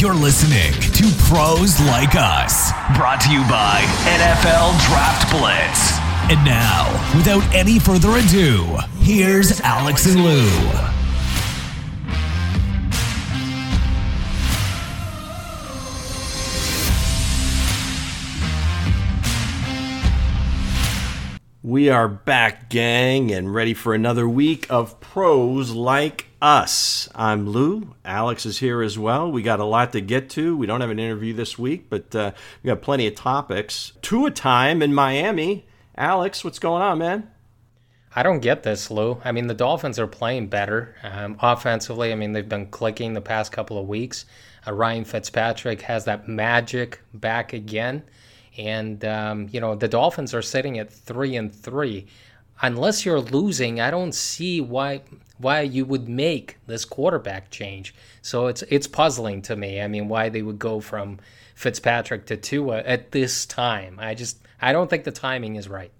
You're listening to Pros Like Us, brought to you by NFL Draft Blitz. And now, without any further ado, here's Alex and Lou. We are back, gang, and ready for another week of pros like us. I'm Lou. Alex is here as well. We got a lot to get to. We don't have an interview this week, but uh, we got plenty of topics. Tua time in Miami. Alex, what's going on, man? I don't get this, Lou. I mean, the Dolphins are playing better um, offensively. I mean, they've been clicking the past couple of weeks. Uh, Ryan Fitzpatrick has that magic back again. And um, you know the Dolphins are sitting at three and three. Unless you're losing, I don't see why why you would make this quarterback change. So it's it's puzzling to me. I mean, why they would go from Fitzpatrick to Tua at this time. I just I don't think the timing is right.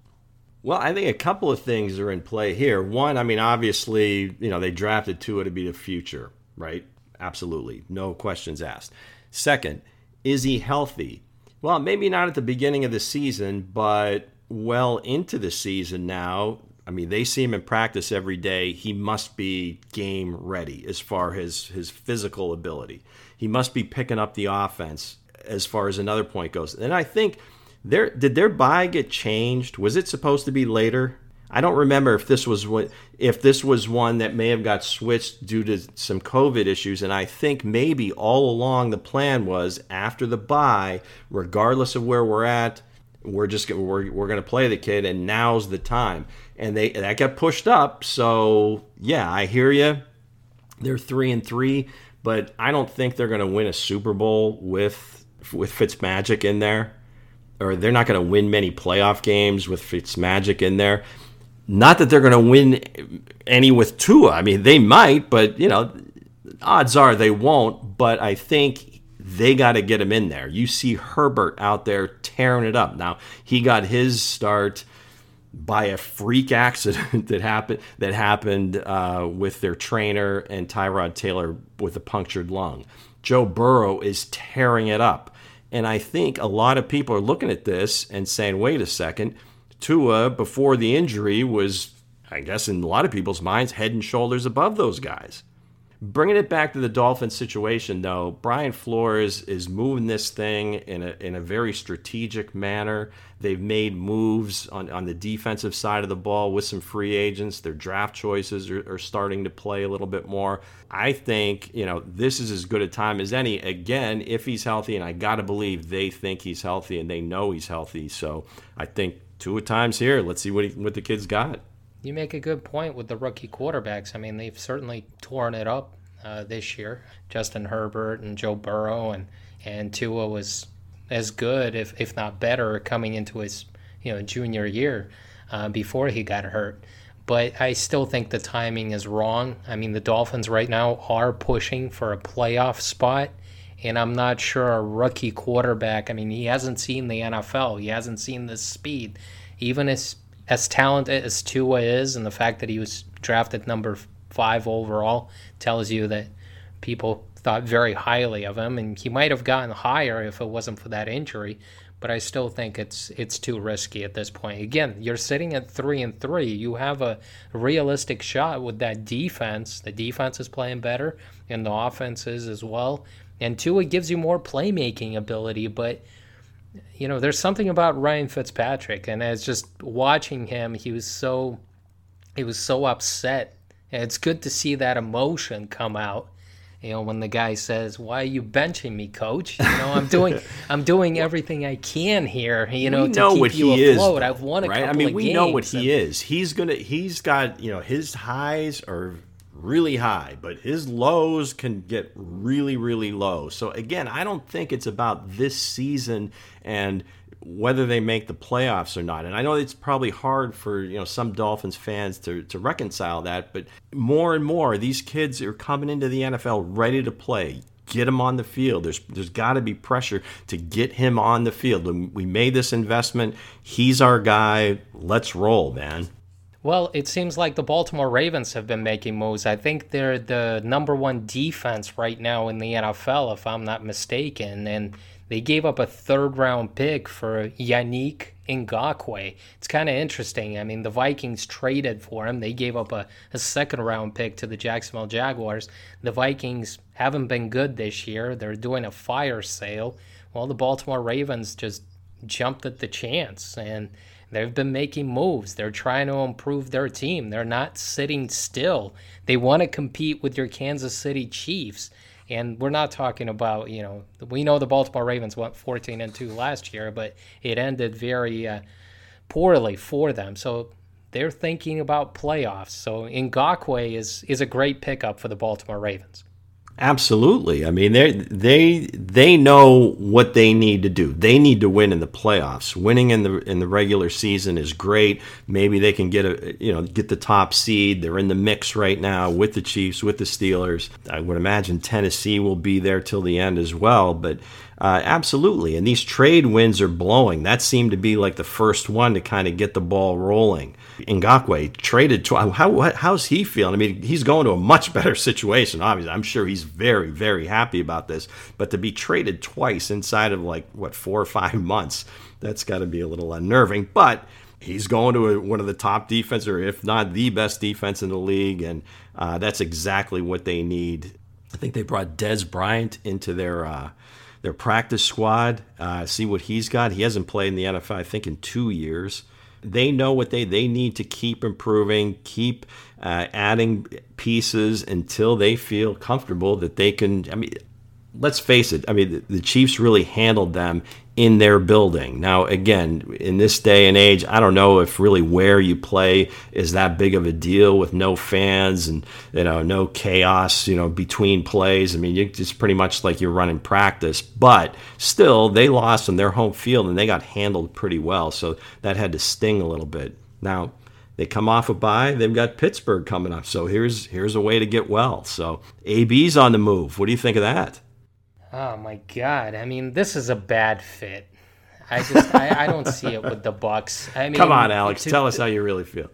Well, I think a couple of things are in play here. One, I mean, obviously, you know, they drafted Tua to be the future, right? Absolutely, no questions asked. Second, is he healthy? well, maybe not at the beginning of the season, but well into the season now. I mean, they see him in practice every day. He must be game ready as far as his physical ability. He must be picking up the offense as far as another point goes. And I think their did their bye get changed? Was it supposed to be later? I don't remember if this was what if this was one that may have got switched due to some COVID issues, and I think maybe all along the plan was after the bye, regardless of where we're at, we're just we're, we're going to play the kid, and now's the time. And they that got pushed up, so yeah, I hear you. They're three and three, but I don't think they're going to win a Super Bowl with with Fitzmagic in there, or they're not going to win many playoff games with Fitzmagic in there. Not that they're going to win any with Tua. I mean, they might, but you know, odds are they won't. But I think they got to get him in there. You see Herbert out there tearing it up. Now he got his start by a freak accident that happened that happened uh, with their trainer and Tyrod Taylor with a punctured lung. Joe Burrow is tearing it up. And I think a lot of people are looking at this and saying, wait a second, Tua, before the injury, was, I guess, in a lot of people's minds, head and shoulders above those guys. Bringing it back to the Dolphins situation, though, Brian Flores is moving this thing in a, in a very strategic manner. They've made moves on, on the defensive side of the ball with some free agents. Their draft choices are, are starting to play a little bit more. I think, you know, this is as good a time as any, again, if he's healthy. And I got to believe they think he's healthy and they know he's healthy. So I think Tua time's here. Let's see what he, what the kids got. You make a good point with the rookie quarterbacks. I mean, they've certainly torn it up uh, this year. Justin Herbert and Joe Burrow and and Tua was as good, if if not better, coming into his you know junior year uh, before he got hurt. But I still think the timing is wrong. I mean, the Dolphins right now are pushing for a playoff spot and I'm not sure a rookie quarterback. I mean, he hasn't seen the NFL. He hasn't seen the speed. Even as as talented as Tua is, and the fact that he was drafted number five overall tells you that people thought very highly of him, and he might have gotten higher if it wasn't for that injury. But I still think it's it's too risky at this point. Again, you're sitting at three and three. You have a realistic shot with that defense. The defense is playing better, and the offense is as well. And Tua gives you more playmaking ability, but you know, there's something about Ryan Fitzpatrick, and as just watching him, he was so he was so upset. And it's good to see that emotion come out. You know, when the guy says, "Why are you benching me, coach?" You know, I'm doing I'm doing everything I can here. You know, we know to keep what you he afloat. is. I've won a right? couple I mean, we know what and- he is. He's gonna. He's got. You know, his highs are really high, but his lows can get really, really low. So again, I don't think it's about this season and whether they make the playoffs or not. And I know it's probably hard for you know some Dolphins fans to, to reconcile that, but more and more these kids are coming into the NFL ready to play. Get him on the field. There's there's got to be pressure to get him on the field. We made this investment. He's our guy. Let's roll, man. Well, it seems like the Baltimore Ravens have been making moves. I think they're the number one defense right now in the NFL, if I'm not mistaken. And they gave up a third round pick for Yannick Ngakoue. It's kind of interesting. I mean, the Vikings traded for him. They gave up a, a second round pick to the Jacksonville Jaguars. The Vikings haven't been good this year. They're doing a fire sale. Well, the Baltimore Ravens just jumped at the chance and They've been making moves. They're trying to improve their team. They're not sitting still. They want to compete with your Kansas City Chiefs. And we're not talking about, you know, we know the Baltimore Ravens went 14 and 2 last year, but it ended very uh, poorly for them. So they're thinking about playoffs. So Ngakoue is is a great pickup for the Baltimore Ravens. Absolutely. I mean, they they they know what they need to do. They need to win in the playoffs. Winning in the in the regular season is great. Maybe they can get a you know get the top seed. They're in the mix right now with the Chiefs, with the Steelers. I would imagine Tennessee will be there till the end as well. But uh, absolutely. And these trade winds are blowing. That seemed to be like the first one to kind of get the ball rolling. Ngakoue traded. How how's he feeling? I mean, he's going to a much better situation. Obviously, I'm sure he's very very happy about this. But to be traded twice inside of like what four or five months, that's got to be a little unnerving. But he's going to a, one of the top defense, or if not the best defense in the league, and uh, that's exactly what they need. I think they brought Dez Bryant into their. Uh, their practice squad, uh, see what he's got. He hasn't played in the NFL, I think, in two years. They know what they they need to keep improving, keep uh, adding pieces until they feel comfortable that they can. I mean, let's face it. I mean, the, the Chiefs really handled them in their building. Now, again, in this day and age, I don't know if really where you play is that big of a deal with no fans and you know no chaos, you know, between plays. I mean, it's pretty much like you're running practice. But still, they lost on their home field and they got handled pretty well, so that had to sting a little bit. Now. They come off a bye. They've got Pittsburgh coming up. So here's here's a way to get well. So AB's on the move. What do you think of that? Oh my god! I mean, this is a bad fit. I just I, I don't see it with the Bucs. I mean, come on, Alex, to, tell us how you really feel.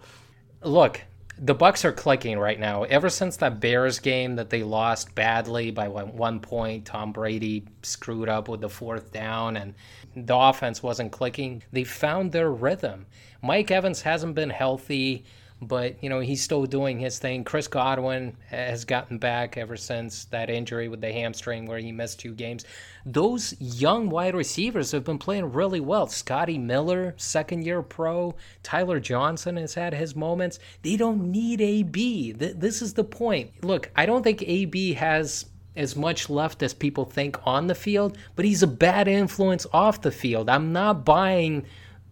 Look, the Bucs are clicking right now. Ever since that Bears game that they lost badly by one point, Tom Brady screwed up with the fourth down, and the offense wasn't clicking. They found their rhythm. Mike Evans hasn't been healthy but you know he's still doing his thing. Chris Godwin has gotten back ever since that injury with the hamstring where he missed two games. Those young wide receivers have been playing really well. Scotty Miller, second year pro. Tyler Johnson has had his moments. They don't need AB. This is the point. Look, I don't think AB has as much left as people think on the field, but he's a bad influence off the field. I'm not buying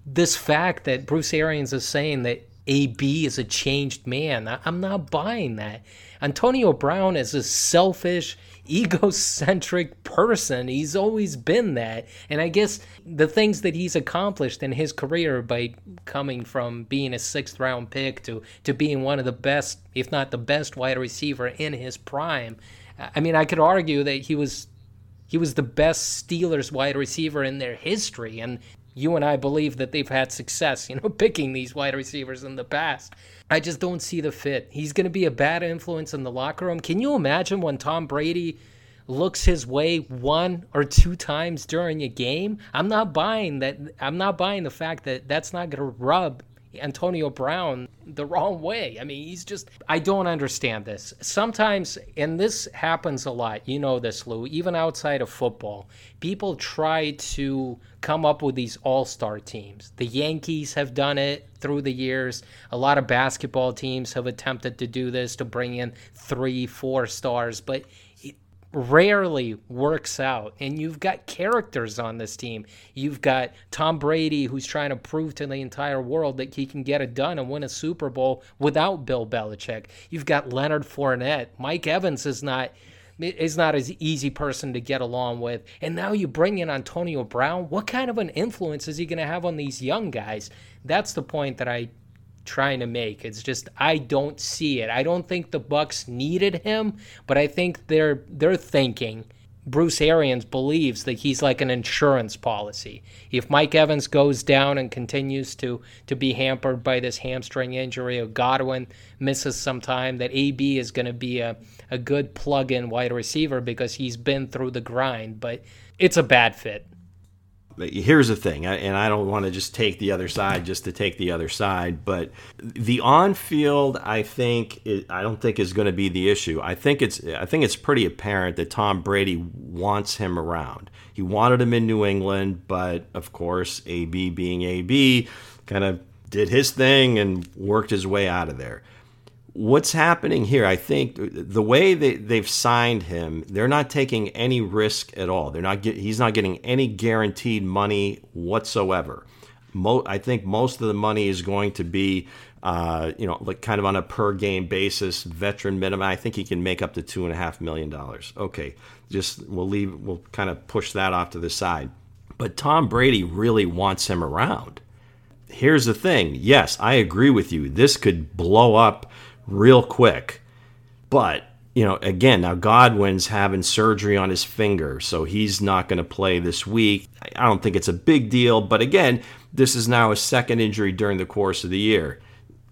this fact that Bruce Arians is saying that AB is a changed man. I, am not buying that. Antonio Brown is a selfish, egocentric person. He's always been that. And I guess the things that he's accomplished in his career by coming from being a sixth round pick to, to being one of the best, if not the best wide receiver in his prime. I mean, I could argue that he was he was the best Steelers wide receiver in their history. And you and I believe that they've had success, you know, picking these wide receivers in the past. I just don't see the fit. He's going to be a bad influence in the locker room. Can you imagine when Tom Brady looks his way one or two times during a game? I'm not buying that. I'm not buying the fact that that's not going to rub Antonio Brown the wrong way. I mean, he's just, I don't understand this. Sometimes, and this happens a lot, you know this, Lou, even outside of football, people try to come up with these all star teams. The Yankees have done it through the years. A lot of basketball teams have attempted to do this to bring in three, four stars, but rarely works out. And you've got characters on this team. You've got Tom Brady, who's trying to prove to the entire world that he can get it done and win a Super Bowl without Bill Belichick. You've got Leonard Fournette. Mike Evans is not is not as easy person to get along with. And now you bring in Antonio Brown. What kind of an influence is he going to have on these young guys? That's the point that I trying to make. It's just I don't see it. I don't think the Bucs needed him, but I think they're they're thinking Bruce Arians believes that he's like an insurance policy. If Mike Evans goes down and continues to to be hampered by this hamstring injury, or Godwin misses some time, that AB is going to be a, a good plug-in wide receiver because he's been through the grind. But it's a bad fit here's the thing, and I don't want to just take the other side just to take the other side, but the on-field, I think, I don't think is going to be the issue. I think it's, I think it's pretty apparent that Tom Brady wants him around. He wanted him in New England, but of course, AB being AB, kind of did his thing and worked his way out of there what's happening here, I think the way they, they've signed him, they're not taking any risk at all. They're not get, he's not getting any guaranteed money whatsoever. Mo, I think most of the money is going to be, uh, you know, like kind of on a per game basis, veteran minimum. I think he can make up to two and a half million dollars. Okay, just we'll leave, we'll kind of push that off to the side. But Tom Brady really wants him around. Here's the thing. Yes, I agree with you. This could blow up real quick. But, you know, again, now Godwin's having surgery on his finger, so he's not going to play this week. I don't think it's a big deal, but again, this is now a second injury during the course of the year.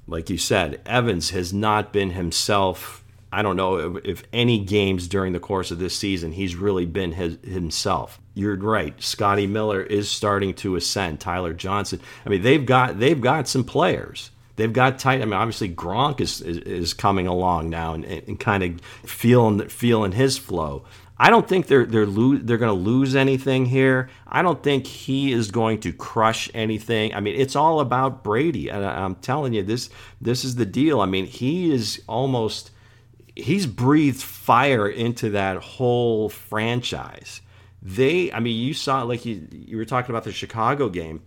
Like you said, Evans has not been himself. I don't know if any games during the course of this season he's really been his, himself. You're right. Scotty Miller is starting to ascend. Tyler Johnson. I mean, they've got they've got some players They've got tight. I mean, obviously Gronk is is, is coming along now and, and kind of feeling feeling his flow. I don't think they're they're lo- they're going to lose anything here. I don't think he is going to crush anything. I mean, it's all about Brady, and I'm telling you this this is the deal. I mean, he is almost he's breathed fire into that whole franchise. They, I mean, you saw like you you were talking about the Chicago game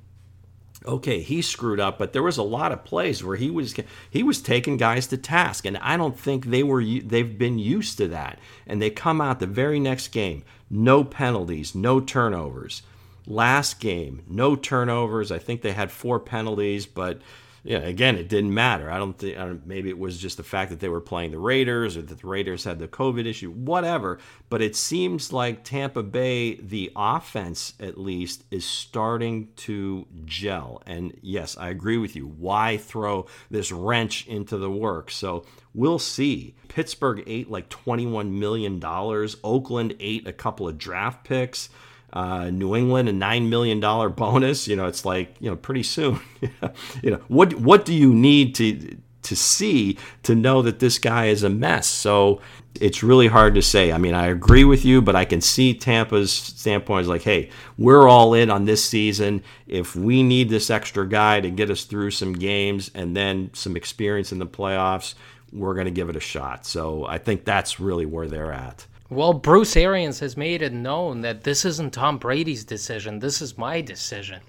okay, he screwed up, but there was a lot of plays where he was he was taking guys to task, and I don't think they were they've been used to that. And they come out the very next game, no penalties, no turnovers. Last game, no turnovers. I think they had four penalties, but yeah, again, it didn't matter. I don't think maybe it was just the fact that they were playing the Raiders or that the Raiders had the COVID issue, whatever. But it seems like Tampa Bay, the offense at least, is starting to gel. And yes, I agree with you. Why throw this wrench into the work? So we'll see. Pittsburgh ate like $21 million, Oakland ate a couple of draft picks uh, New England a nine million dollar bonus. You know, it's like you know pretty soon. you know what what do you need to to see to know that this guy is a mess? So it's really hard to say. I mean, I agree with you, but I can see Tampa's standpoint is like, hey, we're all in on this season. If we need this extra guy to get us through some games and then some experience in the playoffs, we're going to give it a shot. So I think that's really where they're at. Well, Bruce Arians has made it known that this isn't Tom Brady's decision. This is my decision.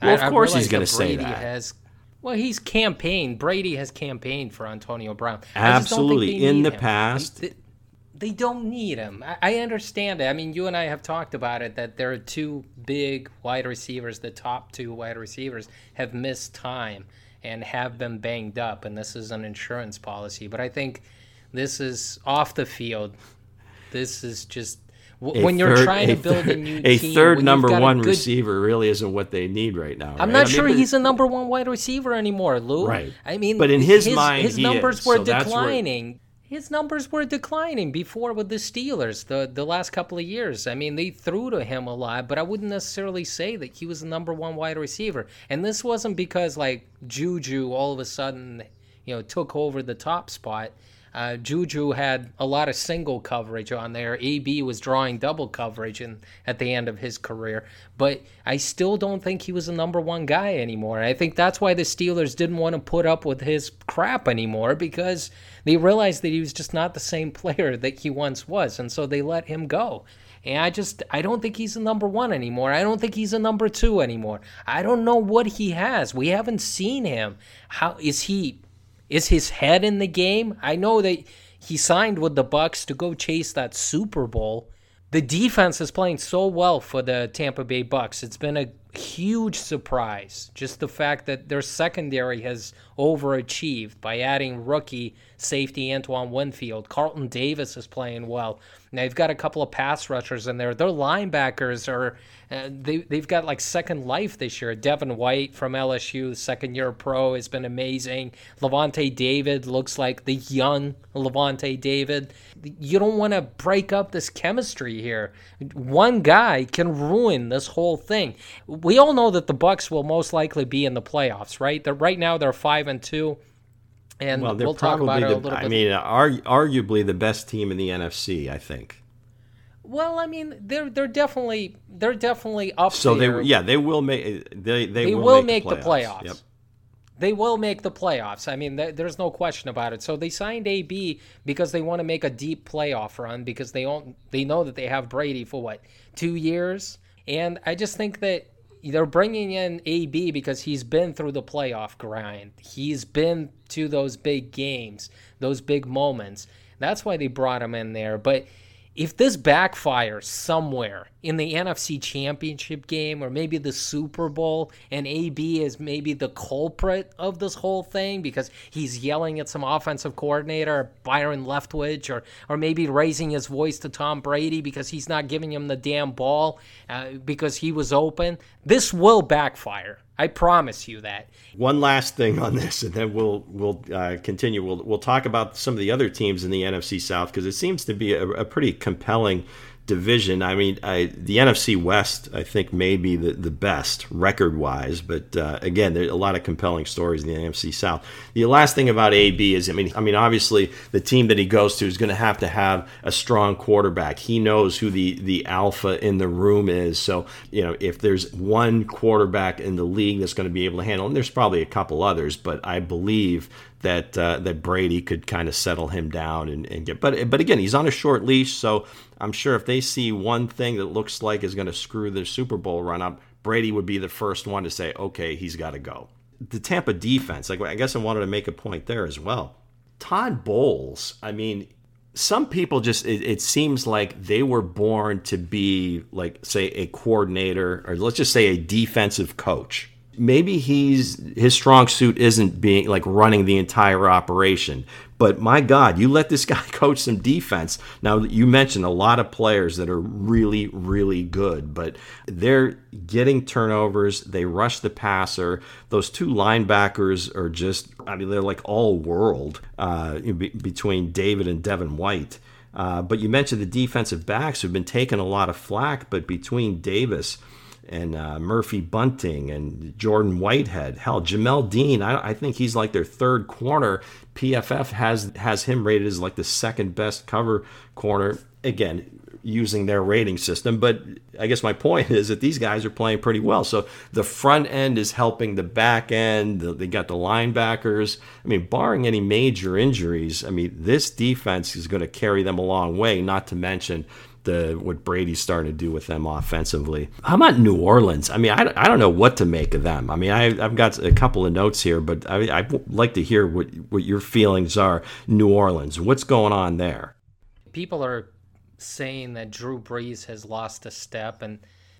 Well, of I, course I he's going to say that. Has, well, he's campaigned. Brady has campaigned for Antonio Brown. Absolutely. In the him. past. They, they, don't need him. I, I understand it. I mean, you and I have talked about it that there are two big wide receivers, the top two wide receivers, have missed time and have been banged up, and this is an insurance policy. But I think this is off the field this is just when you're third, trying to build a new team. a team, third number one good, receiver really isn't what they need right now. Right? I'm not I sure mean, he's a number one wide receiver anymore, Lou. Right. I mean, but in his, his mind, his numbers is, were so declining. His numbers were declining before with the Steelers the the last couple of years. I mean, they threw to him a lot, but I wouldn't necessarily say that he was the number one wide receiver. And this wasn't because like Juju all of a sudden, you know, took over the top spot. Uh, Juju had a lot of single coverage on there. AB was drawing double coverage in, at the end of his career. But I still don't think he was a number one guy anymore. I think that's why the Steelers didn't want to put up with his crap anymore because they realized that he was just not the same player that he once was. And so they let him go. And I just I don't think he's a number one anymore. I don't think he's a number two anymore. I don't know what he has. We haven't seen him. How is he is his head in the game? I know that he signed with the Bucs to go chase that Super Bowl. The defense is playing so well for the Tampa Bay Bucs. It's been a, huge surprise. Just the fact that their secondary has overachieved by adding rookie safety Antoine Winfield. Carlton Davis is playing well. Now they've got a couple of pass rushers in there. Their linebackers are uh, they they've got like second life this year. Devin White from LSU, second year pro, has been amazing. Lavonte David looks like the young Lavonte David. You don't want to break up this chemistry here. One guy can ruin this whole thing. We all know that the Bucs will most likely be in the playoffs, right? They're, right now they're five and two. And well, they're we'll probably talk about the, it a little bit. I mean, argu- arguably the best team in the NFC, I think. well, I mean, they're they're definitely they're definitely up So there. they, yeah, they will make they they, they will, will make, make the playoffs. Yep. They will make the playoffs. I mean, th- there's no question about it. So they signed AB because they want to make a deep playoff run because they don't they know that they have Brady for what two years, and I just think that they're bringing in AB because he's been through the playoff grind. He's been to those big games, those big moments. That's why they brought him in there. But if this backfires somewhere in the NFC Championship game or maybe the Super Bowl, and AB is maybe the culprit of this whole thing because he's yelling at some offensive coordinator, Byron Leftwich, or or maybe raising his voice to Tom Brady because he's not giving him the damn ball uh, because he was open, this will backfire. I promise you that. One last thing on this, and then we'll we'll uh, continue. We'll we'll talk about some of the other teams in the NFC South because it seems to be a, a pretty compelling division. I mean, I, the NFC West, I think, may be the, the best record wise, but uh, again, there's a lot of compelling stories in the NFC South. The last thing about AB is, I mean, I mean, obviously, the team that he goes to is going to have to have a strong quarterback. He knows who the the alpha in the room is. So, you know, if there's one quarterback in the league that's going to be able to handle, and there's probably a couple others, but I believe that uh, that Brady could kind of settle him down and, and get. But but again, he's on a short leash, so I'm sure if they see one thing that looks like is going to screw their Super Bowl run up, Brady would be the first one to say, okay, he's got to go. The Tampa defense, like I guess I wanted to make a point there as well. Todd Bowles, I mean, some people just it, it, seems like they were born to be like say a coordinator or let's just say a defensive coach maybe he's his strong suit isn't being like running the entire operation. But my god you let this guy coach some defense. Now you mentioned a lot of players that are really really good but they're getting turnovers. They rush the passer. Those two linebackers are just i mean they're like all world uh, between david and devin white. Uh, but you mentioned the defensive backs who've been taking a lot of flack but between davis and uh, Murphy Bunting and Jordan Whitehead. Hell, Jamel Dean, I, I, think he's like their third corner. PFF has has him rated as like the second best cover corner. Again, using their rating system. But I guess my point is that these guys are playing pretty well. So the front end is helping the back end. They got the linebackers. I mean, barring any major injuries, I mean, this defense is going to carry them a long way, not to mention the what Brady's starting to do with them offensively. How about New Orleans? I mean, I, I don't know what to make of them. I mean, I, have got a couple of notes here, but I, I'd like to hear what, what your feelings are. New Orleans, what's going on there? People are saying that Drew Brees has lost a step, and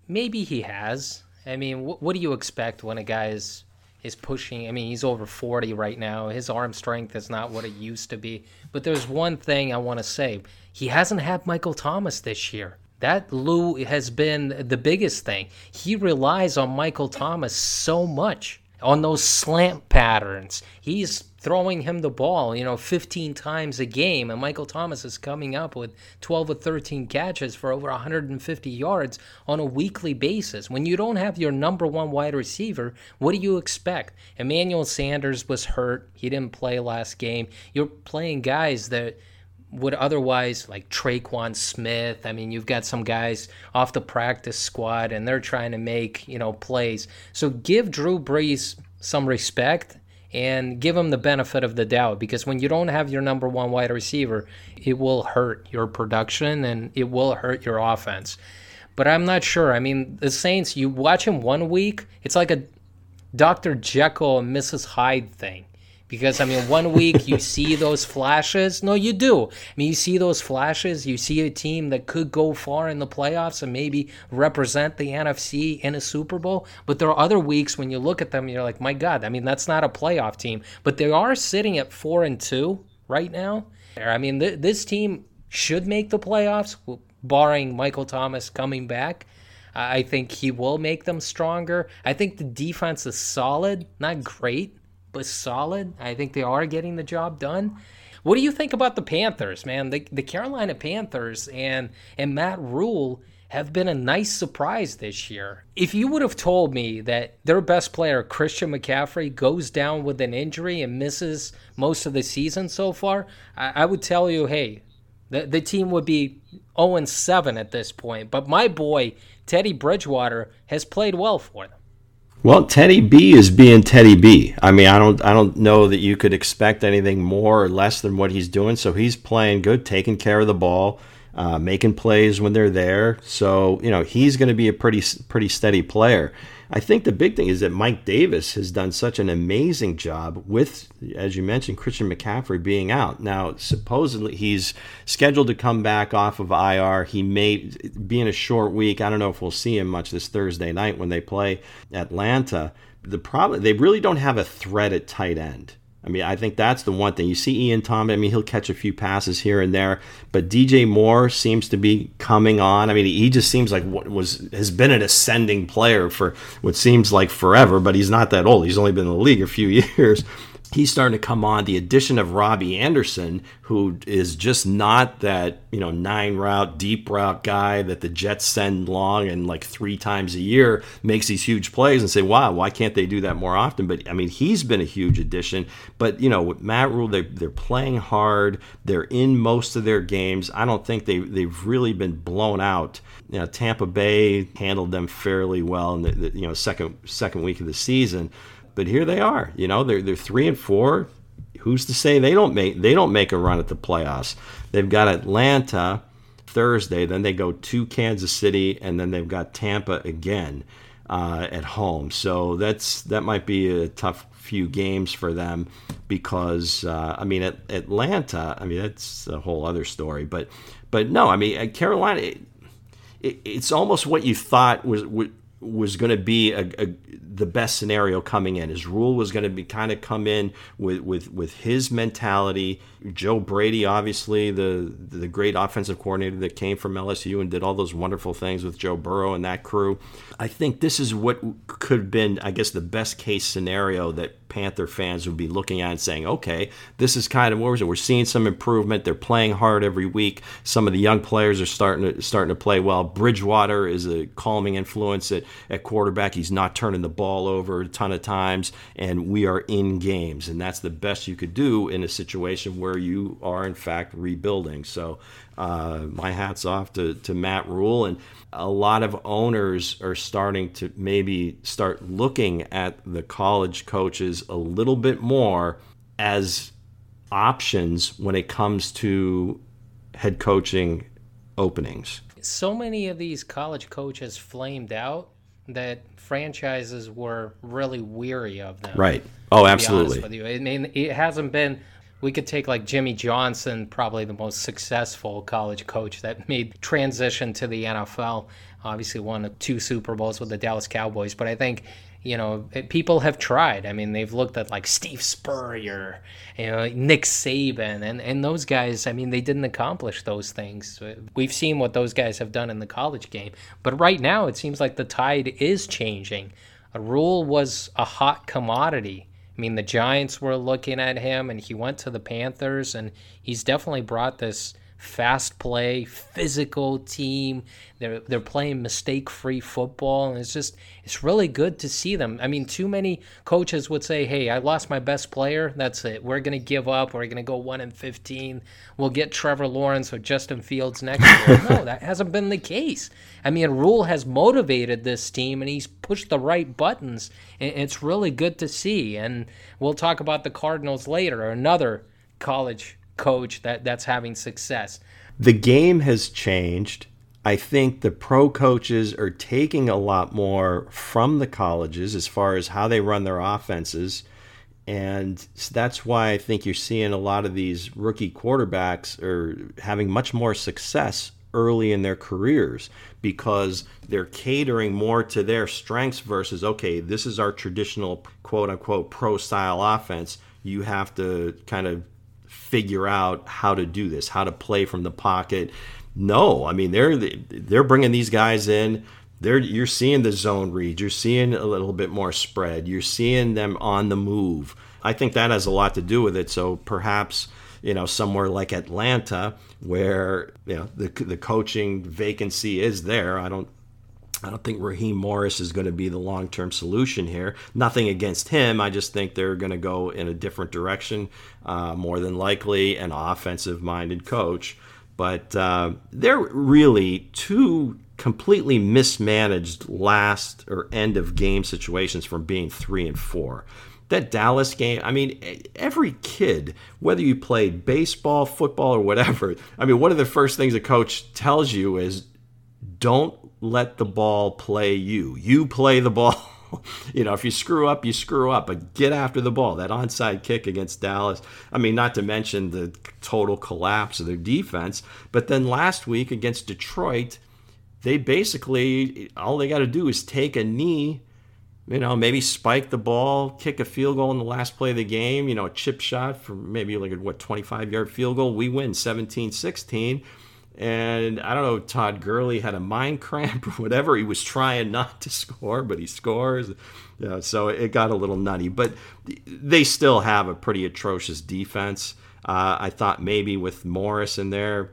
maybe he has. I mean, wh- what do you expect when a guy is is pushing? I mean, he's over 40 right now. His arm strength is not what it used to be. But there's one thing I want to say he hasn't had Michael Thomas this year. That Lou has been the biggest thing. He relies on Michael Thomas so much on those slant patterns. He's throwing him the ball, you know, 15 times a game, and Michael Thomas is coming up with 12 or 13 catches for over 150 yards on a weekly basis. When you don't have your number one wide receiver, what do you expect? Emmanuel Sanders was hurt. He didn't play last game. You're playing guys that would otherwise like Tre'Quan Smith. I mean, you've got some guys off the practice squad and they're trying to make, you know, plays. So give Drew Brees some respect and give him the benefit of the doubt because when you don't have your number one wide receiver, it will hurt your production and it will hurt your offense. But I'm not sure. I mean, the Saints, you watch him one week, it's like a Dr. Jekyll and Mrs. Hyde thing Because I mean, one week you see those flashes. No, you do. I mean, you see those flashes. You see a team that could go far in the playoffs and maybe represent the NFC in a Super Bowl. But there are other weeks when you look at them, you're like, my God. I mean, that's not a playoff team. But they are sitting at four and two right now. I mean, th- this team should make the playoffs, barring Michael Thomas coming back. I think he will make them stronger. I think the defense is solid, not great, but solid. I think they are getting the job done. What do you think about the Panthers, man? The, the Carolina Panthers and and Matt Rhule have been a nice surprise this year. If you would have told me that their best player, Christian McCaffrey, goes down with an injury and misses most of the season so far, I, I would tell you, hey, the, the team would be 0 7 at this point. But my boy, Teddy Bridgewater, has played well for them. Well, Teddy B is being Teddy B. I mean, I don't I don't know that you could expect anything more or less than what he's doing. So he's playing good, taking care of the ball, uh, making plays when they're there. So you know he's going to be a pretty pretty steady player. I think the big thing is that Mike Davis has done such an amazing job with, as you mentioned, Christian McCaffrey being out. Now, supposedly he's scheduled to come back off of IR. He may be in a short week. I don't know if we'll see him much this Thursday night when they play Atlanta. The problem, they really don't have a threat at tight end. I mean, I think that's the one thing. You see Ian Thomas, I mean, he'll catch a few passes here and there, but DJ Moore seems to be coming on. I mean, he just seems like what was has been an ascending player for what seems like forever, but he's not that old. He's only been in the league a few years he's starting to come on. The addition of Robby Anderson, who is just not that you know nine route, deep route guy that the Jets send long and like three times a year makes these huge plays and say, wow, why can't they do that more often? But I mean, he's been a huge addition. But you know, with Matt Rhule, they they're playing hard. They're in most of their games. I don't think they they've really been blown out. You know, Tampa Bay handled them fairly well in the, the you know second second week of the season but here they are. You know, they're they're three and four. Who's to say they don't make they don't make a run at the playoffs? They've got Atlanta Thursday, then they go to Kansas City, and then they've got Tampa again uh, at home. So that's that might be a tough few games for them because uh, I mean at Atlanta, I mean that's a whole other story. But but no, I mean Carolina, it, it, it's almost what you thought was going to be a, a, the best scenario coming in. His Rhule was going to be kind of come in with, with, with his mentality. Joe Brady, obviously the the great offensive coordinator that came from LSU and did all those wonderful things with Joe Burrow and that crew. I think this is what could have been, I guess, the best case scenario that Panther fans would be looking at and saying, okay, this is kind of where we're seeing some improvement. They're playing hard every week. Some of the young players are starting to starting to play well. Bridgewater is a calming influence at, at quarterback. He's not turning the ball over a ton of times, and we are in games, and that's the best you could do in a situation where you are in fact rebuilding. So uh, my hats off to, to Matt Rhule. and a lot of owners are starting to maybe start looking at the college coaches a little bit more as options when it comes to head coaching openings. So many of these college coaches flamed out that franchises were really weary of them. Right. Oh, absolutely. I mean, it hasn't been we could take like Jimmy Johnson, probably the most successful college coach that made transition to the NFL. Obviously, won two Super Bowls with the Dallas Cowboys, but I think you know people have tried. I mean, they've looked at like Steve Spurrier, you know, Nick Saban, and and those guys. I mean, they didn't accomplish those things. We've seen what those guys have done in the college game, but right now it seems like the tide is changing. A Rhule was a hot commodity I mean, the Giants were looking at him, and he went to the Panthers, and he's definitely brought this fast play, physical team. They're they're playing mistake free football, and it's just it's really good to see them. I mean, too many coaches would say, "Hey, I lost my best player. That's it. We're gonna give up. We're gonna go one and fifteen. We'll get Trevor Lawrence or Justin Fields next year." no, that hasn't been the case. I mean, Rhule has motivated this team, and he's pushed the right buttons. And it's really good to see. And we'll talk about the Cardinals later, another college coach that that's having success. The game has changed. I think the pro coaches are taking a lot more from the colleges as far as how they run their offenses. And that's why I think you're seeing a lot of these rookie quarterbacks are having much more success early in their careers because they're catering more to their strengths versus, okay, this is our traditional quote unquote pro style offense. You have to kind of figure out how to do this, how to play from the pocket. No, I mean they're they're bringing these guys in. They're you're seeing the zone read. You're seeing a little bit more spread. You're seeing them on the move. I think that has a lot to do with it. So perhaps you know somewhere like Atlanta, where you know the the coaching vacancy is there. I don't I don't think Raheem Morris is going to be the long term solution here. Nothing against him. I just think they're going to go in a different direction, uh, more than likely, an offensive minded coach. But uh, they're really two completely mismanaged last or end of game situations from being three and four. That Dallas game, I mean, every kid, whether you played baseball, football, or whatever, I mean, one of the first things a coach tells you is don't let the ball play you. You play the ball. you know, if you screw up, you screw up, but get after the ball. That onside kick against Dallas. I mean, not to mention the total collapse of their defense. But then last week against Detroit, they basically, all they got to do is take a knee, you know, maybe spike the ball, kick a field goal in the last play of the game, you know, a chip shot for maybe like a, what, 25 yard field goal. We win 17 16 and I don't know, Todd Gurley had a mind cramp or whatever. He was trying not to score, but he scores. So it got a little nutty. But they still have a pretty atrocious defense. Uh, I thought maybe with Morris in there,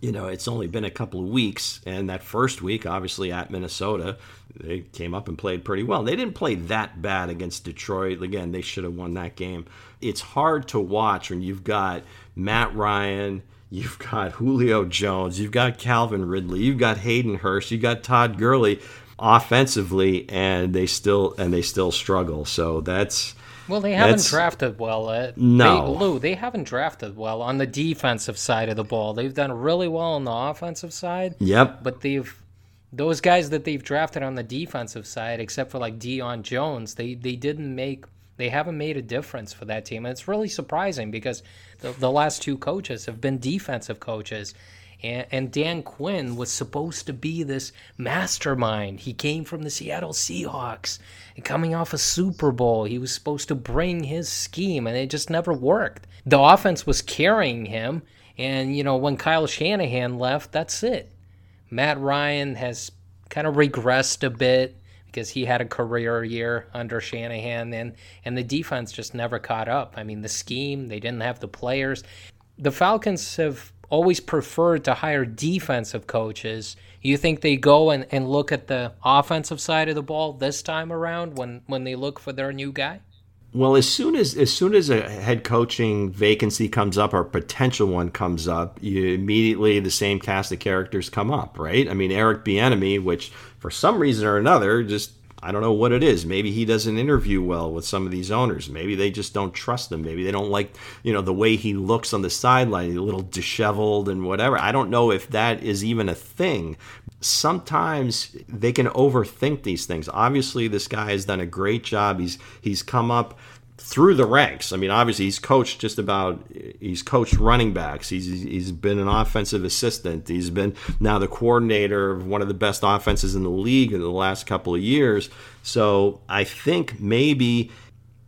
you know, it's only been a couple of weeks. And that first week, obviously at Minnesota, they came up and played pretty well. They didn't play that bad against Detroit. Again, they should have won that game. It's hard to watch when you've got Matt Ryan – You've got Julio Jones. You've got Calvin Ridley. You've got Hayden Hurst. You've got Todd Gurley offensively, and they still and they still struggle. So that's well, they haven't drafted well. Uh, no, they, Lou, they haven't drafted well on the defensive side of the ball. They've done really well on the offensive side. Yep, but they've those guys that they've drafted on the defensive side, except for like Deion Jones, they they didn't make they haven't made a difference for that team. And it's really surprising because the, the last two coaches have been defensive coaches. And, and, Dan Quinn was supposed to be this mastermind. He came from the Seattle Seahawks and coming off a Super Bowl. He was supposed to bring his scheme, and it just never worked. The offense was carrying him. And, you know, when Kyle Shanahan left, that's it. Matt Ryan has kind of regressed a bit because he had a career year under Shanahan and and the defense just never caught up. I mean, the scheme, they didn't have the players. The Falcons have always preferred to hire defensive coaches. You think they go and, and look at the offensive side of the ball this time around when, when they look for their new guy? Well, as soon as as soon as a head coaching vacancy comes up or potential one comes up, you immediately the same cast of characters come up, right? I mean, Eric Bieniemy, which for some reason or another just I don't know what it is. Maybe he doesn't interview well with some of these owners. Maybe they just don't trust him. Maybe they don't like, you know, the way he looks on the sideline, a little disheveled and whatever. I don't know if that is even a thing. Sometimes they can overthink these things. Obviously, this guy has done a great job. He's he's come up through the ranks. I mean, obviously he's coached just about he's coached running backs. He's he's been an offensive assistant. He's been now the coordinator of one of the best offenses in the league in the last couple of years. So I think maybe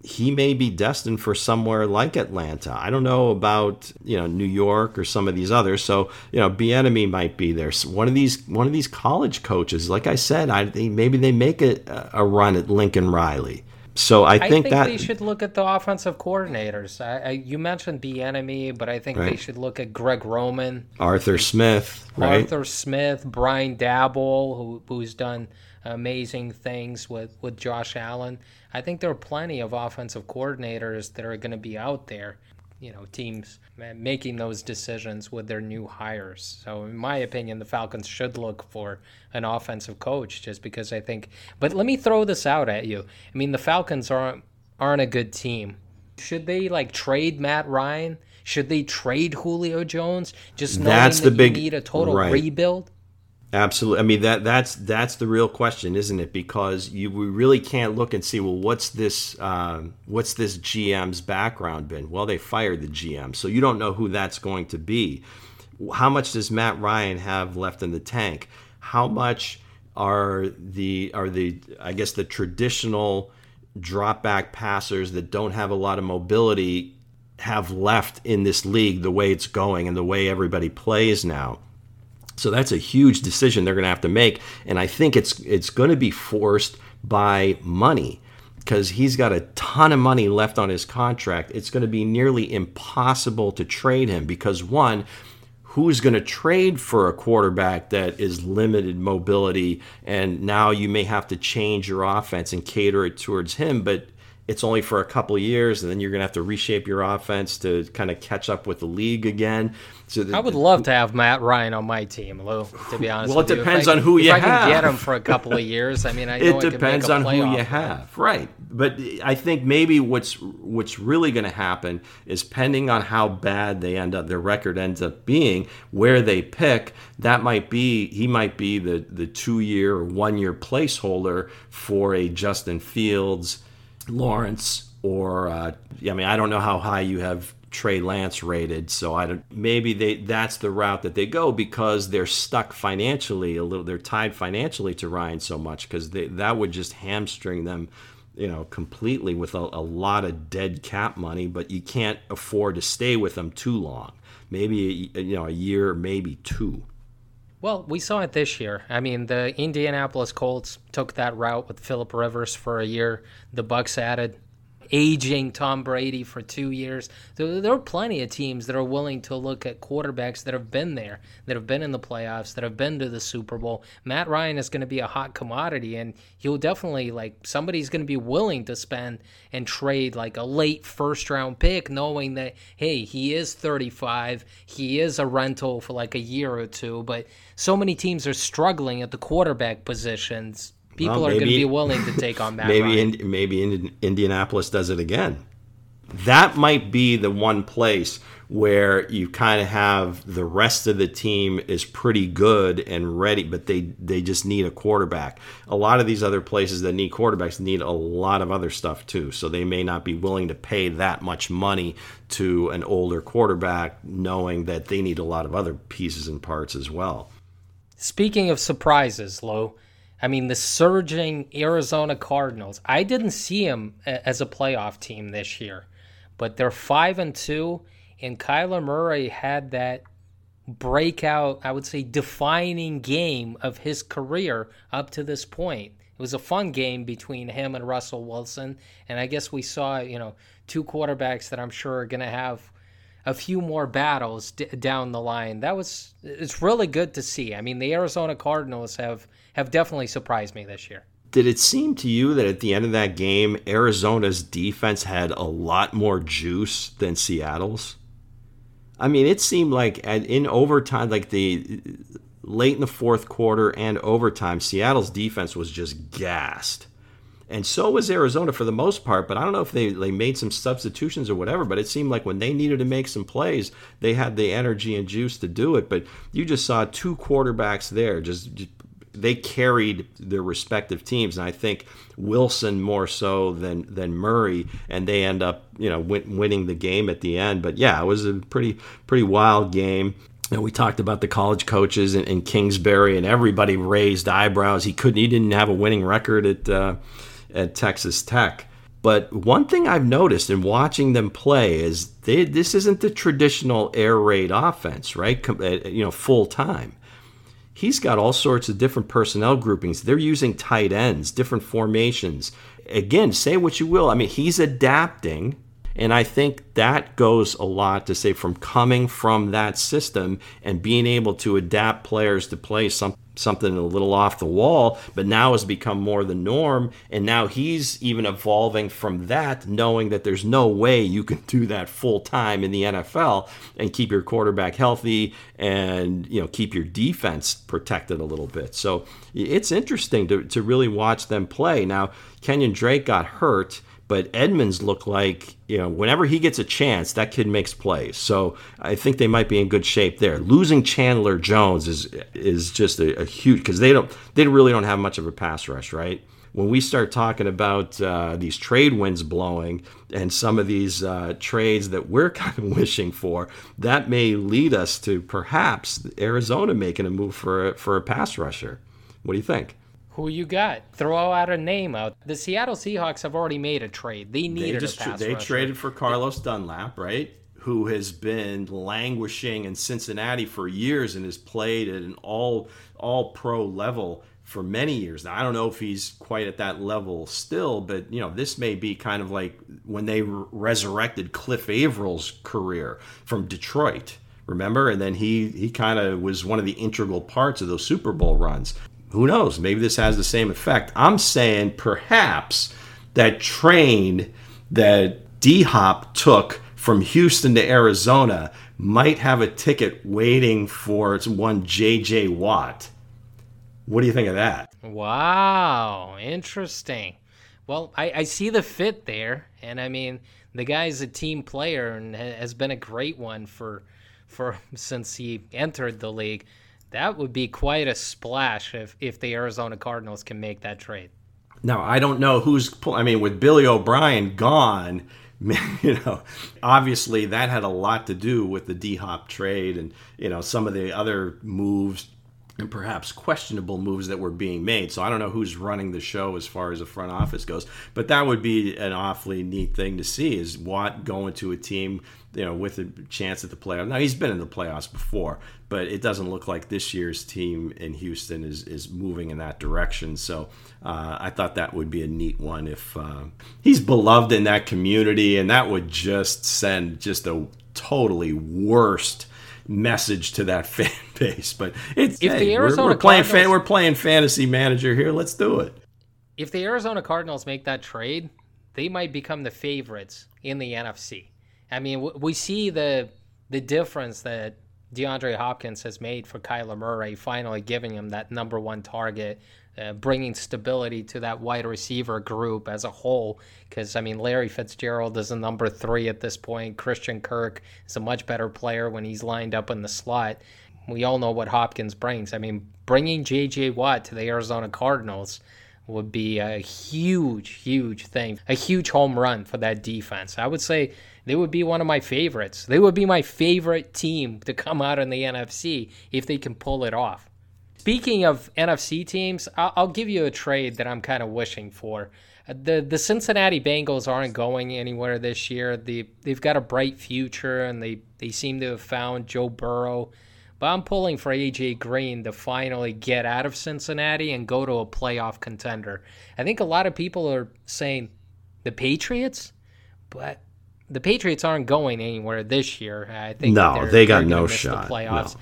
he may be destined for somewhere like Atlanta. I don't know about you know New York or some of these others. So you know, Bieniemy might be there. So one of these one of these college coaches. Like I said, I think maybe they make a, a run at Lincoln Riley. So I think, I think that they should look at the offensive coordinators. I, I, you mentioned Bieniemy, but I think right. they should look at Greg Roman, Arthur Smith, right? Arthur Smith, Brian Daboll, who who's done amazing things with with Josh Allen. I think there are plenty of offensive coordinators that are going to be out there you know teams making those decisions with their new hires. So in my opinion, the Falcons should look for an offensive coach just because I think. But let me throw this out at you. I mean, the Falcons aren't aren't a good team. Should they like trade Matt Ryan? Should they trade Julio Jones? Just knowing That's that the big, need a total right. rebuild. Absolutely. I mean that that's that's the real question, isn't it? Because you we really can't look and see well what's this um, what's this GM's background been? Well, they fired the GM, so you don't know who that's going to be. How much does Matt Ryan have left in the tank? How much are the are the I guess the traditional drop back passers that don't have a lot of mobility have left in this league the way it's going and the way everybody plays now? So that's a huge decision they're going to have to make, and I think it's it's going to be forced by money because he's got a ton of money left on his contract. It's going to be nearly impossible to trade him because one, who's going to trade for a quarterback that is limited mobility and now you may have to change your offense and cater it towards him, but it's only for a couple years, and then you're going to have to reshape your offense to kind of catch up with the league again. So the, I would love to have Matt Ryan on my team, Lou. To be honest, well, it depends on who you if have. I can get him for a couple of years, I mean, I it depends on who you have, right? But I think maybe what's what's really going to happen is pending on how bad they end up, their record ends up being, where they pick. That might be he might be the the two year or one year placeholder for a Justin Fields Lawrence or uh, I mean I don't know how high you have Trey Lance rated, so I don't. Maybe they that's the route that they go because they're stuck financially a little. They're tied financially to Ryan so much because that would just hamstring them, you know, completely with a, a lot of dead cap money. But you can't afford to stay with them too long. Maybe you know a year, maybe two. Well, we saw it this year. I mean, the Indianapolis Colts took that route with Philip Rivers for a year. The Bucs added aging Tom Brady for two years. There are plenty of teams that are willing to look at quarterbacks that have been there, that have been in the playoffs, that have been to the Super Bowl. Matt Ryan is going to be a hot commodity, and he'll definitely like somebody's going to be willing to spend and trade like a late first round pick, knowing that hey, he is 35, he is a rental for like a year or two, but so many teams are struggling at the quarterback positions People well, maybe, are going to be willing to take on that. maybe in, maybe in, Indianapolis does it again. That might be the one place where you kind of have the rest of the team is pretty good and ready, but they they just need a quarterback. A lot of these other places that need quarterbacks need a lot of other stuff too, so they may not be willing to pay that much money to an older quarterback, knowing that they need a lot of other pieces and parts as well. Speaking of surprises, Lou, I mean, the surging Arizona Cardinals. I didn't see them uh, as a playoff team this year, but they're five and two, and Kyler Murray had that breakout, I would say, defining game of his career up to this point. It was a fun game between him and Russell Wilson, and I guess we saw, you know, two quarterbacks that I'm sure are going to have a few more battles d- down the line. That was it's really good to see. I mean, the Arizona Cardinals have have definitely surprised me this year. Did it seem to you that at the end of that game, Arizona's defense had a lot more juice than Seattle's? I mean, it seemed like in overtime, like the late in the fourth quarter and overtime, Seattle's defense was just gassed and so was Arizona for the most part. But I don't know if they, they made some substitutions or whatever. But it seemed like when they needed to make some plays, they had the energy and juice to do it. But you just saw two quarterbacks there just, just they carried their respective teams, and I think Wilson more so than than Murray, and they end up you know win, winning the game at the end. But yeah, it was a pretty pretty wild game. And we talked about the college coaches in, in Kingsbury, and everybody raised eyebrows. He couldn't, he didn't have a winning record at. Uh, at Texas Tech. But one thing I've noticed in watching them play is they, this isn't the traditional air raid offense, right? Uh, you know, full time. He's got all sorts of different personnel groupings. They're using tight ends, different formations. Again, say what you will. I mean, he's adapting. And I think that goes a lot to say from coming from that system and being able to adapt players to play some, something a little off the wall, but now has become more the norm. And now he's even evolving from that, knowing that there's no way you can do that full time in the NFL and keep your quarterback healthy and you know keep your defense protected a little bit. So it's interesting to, to really watch them play. Now, Kenyan Drake got hurt But Edmonds looked like, you know, whenever he gets a chance, that kid makes plays. So I think they might be in good shape there. Losing Chandler Jones is is just a, a huge because they don't they really don't have much of a pass rush, right? when we start talking about uh, these trade winds blowing and some of these uh, trades that we're kind of wishing for, that may lead us to perhaps Arizona making a move for a, for a pass rusher. What do you think? Who you got? Throw out a name out. The Seattle Seahawks have already made a trade. They needed they just, a pass They rusher. traded for Carlos Dunlap, right? Who has been languishing in Cincinnati for years and has played at an all all pro level for many years now. I don't know if he's quite at that level still, but you know, this may be kind of like when they re- resurrected Cliff Avril's career from Detroit. Remember? And then he he kind of was one of the integral parts of those Super Bowl runs. Who knows? Maybe this has the same effect. I'm saying perhaps that train that D Hop took from Houston to Arizona might have a ticket waiting for its one JJ Watt what do you think of that? Wow, interesting. Well, I, I see the fit there, and I mean the guy's a team player and has been a great one for for since he entered the league. That would be quite a splash if if the Arizona Cardinals can make that trade. Now I don't know who's. I mean, with Billy O'Brien gone, you know, obviously that had a lot to do with the D Hop trade and you know some of the other moves and perhaps questionable moves that were being made. So I don't know who's running the show as far as the front office goes, but that would be an awfully neat thing to see is Watt going to a team, you know, with a chance at the playoffs. Now he's been in the playoffs before, but it doesn't look like this year's team in Houston is is moving in that direction. So uh, I thought that would be a neat one if uh, he's beloved in that community, and that would just send just a totally worst message to that fan base. But it's if hey, the Arizona we're, we're playing fan, we're playing fantasy manager here. Let's do it. If the Arizona Cardinals make that trade, they might become the favorites in the NFC. I mean, we see the the difference that DeAndre Hopkins has made for Kyler Murray, finally giving him that number one target uh, bringing stability to that wide receiver group as a whole. Because, I mean, Larry Fitzgerald is a number three at this point. Christian Kirk is a much better player when he's lined up in the slot. We all know what Hopkins brings. I mean, bringing J.J. Watt to the Arizona Cardinals would be a huge, huge thing, a huge home run for that defense. I would say they would be one of my favorites. They would be my favorite team to come out in the NFC if they can pull it off. Speaking of NFC teams, I'll, I'll give you a trade that I'm kind of wishing for. The the Cincinnati Bengals aren't going anywhere this year. They they've got a bright future and they, they seem to have found Joe Burrow. But I'm pulling for AJ Green to finally get out of Cincinnati and go to a playoff contender. I think a lot of people are saying the Patriots, but the Patriots aren't going anywhere this year. I think no, they got no shot. The playoffs. No.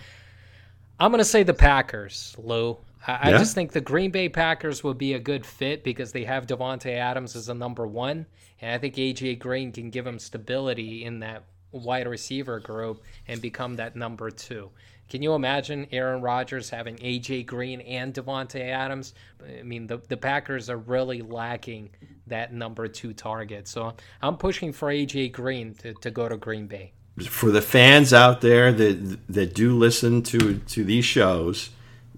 I'm going to say the Packers, Lou. I, yeah. I, just think the Green Bay Packers would be a good fit because they have Davante Adams as a number one, and I think AJ Green can give him stability in that wide receiver group and become that number two. Can you imagine Aaron Rodgers having AJ Green and Davante Adams? I mean, the the Packers are really lacking that number two target. So I'm pushing for AJ Green to, to go to Green Bay for the fans out there that that do listen to to these shows,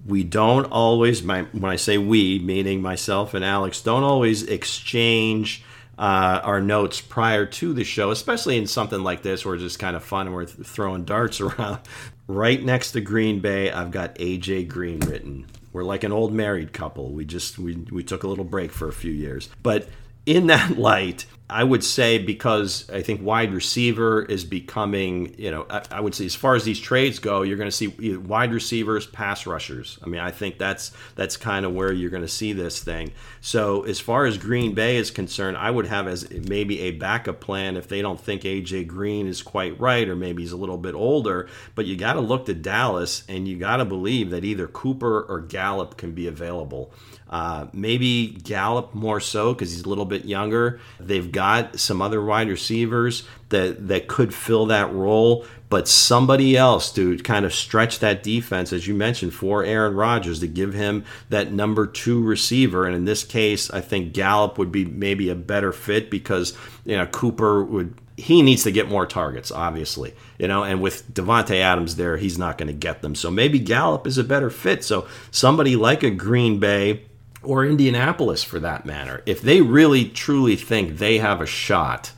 we don't always. My, when I say we, meaning myself and Alex, don't always exchange. Uh, our notes prior to the show, especially in something like this where it's just kind of fun and we're th- throwing darts around. Right next to Green Bay, I've got AJ Green written. We're like an old married couple. We just we we took a little break for a few years, but in that light, I would say because I think wide receiver is becoming, you know, I, I would say as far as these trades go, you're going to see wide receivers, pass rushers. I mean, I think that's that's kind of where you're going to see this thing. So as far as Green Bay is concerned, I would have as maybe a backup plan if they don't think AJ Green is quite right or maybe he's a little bit older. But you got to look to Dallas and you got to believe that either Cooper or Gallup can be available. Uh, maybe Gallup more so because he's a little bit younger. They've got some other wide receivers that that could fill that role, but somebody else to kind of stretch that defense, as you mentioned, for Aaron Rodgers to give him that number two receiver. And in this case, I think Gallup would be maybe a better fit because you know Cooper would he needs to get more targets, obviously, you know, and with Davante Adams there, he's not going to get them. So maybe Gallup is a better fit. So somebody like a Green Bay or Indianapolis, for that matter, if they really truly think they have a shot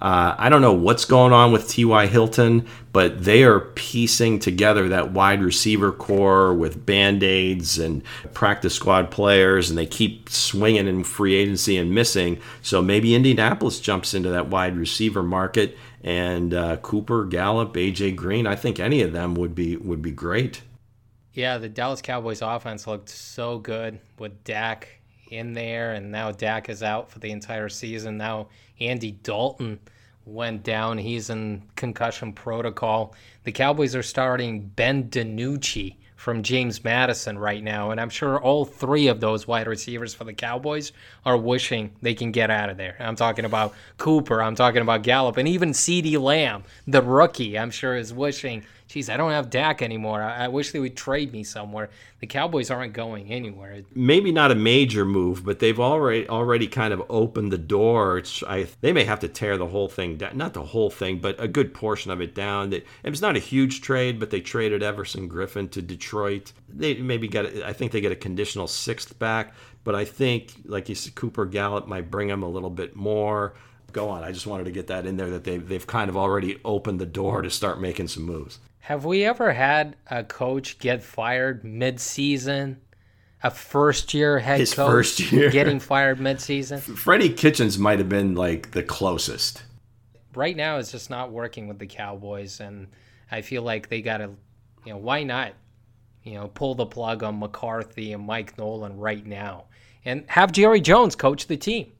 uh, I don't know what's going on with T.Y. Hilton, but they are piecing together that wide receiver corps with band aids and practice squad players, and they keep swinging in free agency and missing. So maybe Indianapolis jumps into that wide receiver market, and uh, Cooper, Gallup, AJ Green. I think any of them would be would be great. Yeah, the Dallas Cowboys offense looked so good with Dak in there, and now Dak is out for the entire season. Now Andy Dalton went down. He's in concussion protocol. The Cowboys are starting Ben DiNucci from James Madison right now, and I'm sure all three of those wide receivers for the Cowboys are wishing they can get out of there. I'm talking about Cooper, I'm talking about Gallup, and even CeeDee Lamb, the rookie, I'm sure is wishing geez, I don't have Dak anymore. I, I, wish they would trade me somewhere. The Cowboys aren't going anywhere. Maybe not a major move, but they've already already kind of opened the door. I, they may have to tear the whole thing down. Not the whole thing, but a good portion of it down. It, it's not a huge trade, but they traded Everson Griffen to Detroit. They maybe get, I think they get a conditional sixth back, but I think, like you said, Cooper Gallup might bring them a little bit more go on. I just wanted to get that in there that they've, they've kind of already opened the door to start making some moves. Have we ever had a coach get fired mid-season? A first-year head His coach first year. getting fired mid-season? Freddie Kitchens might have been like the closest. Right now, it's just not working with the Cowboys, and I feel like they got to, you know, why not, you know, pull the plug on McCarthy and Mike Nolan right now, and have Jerry Jones coach the team.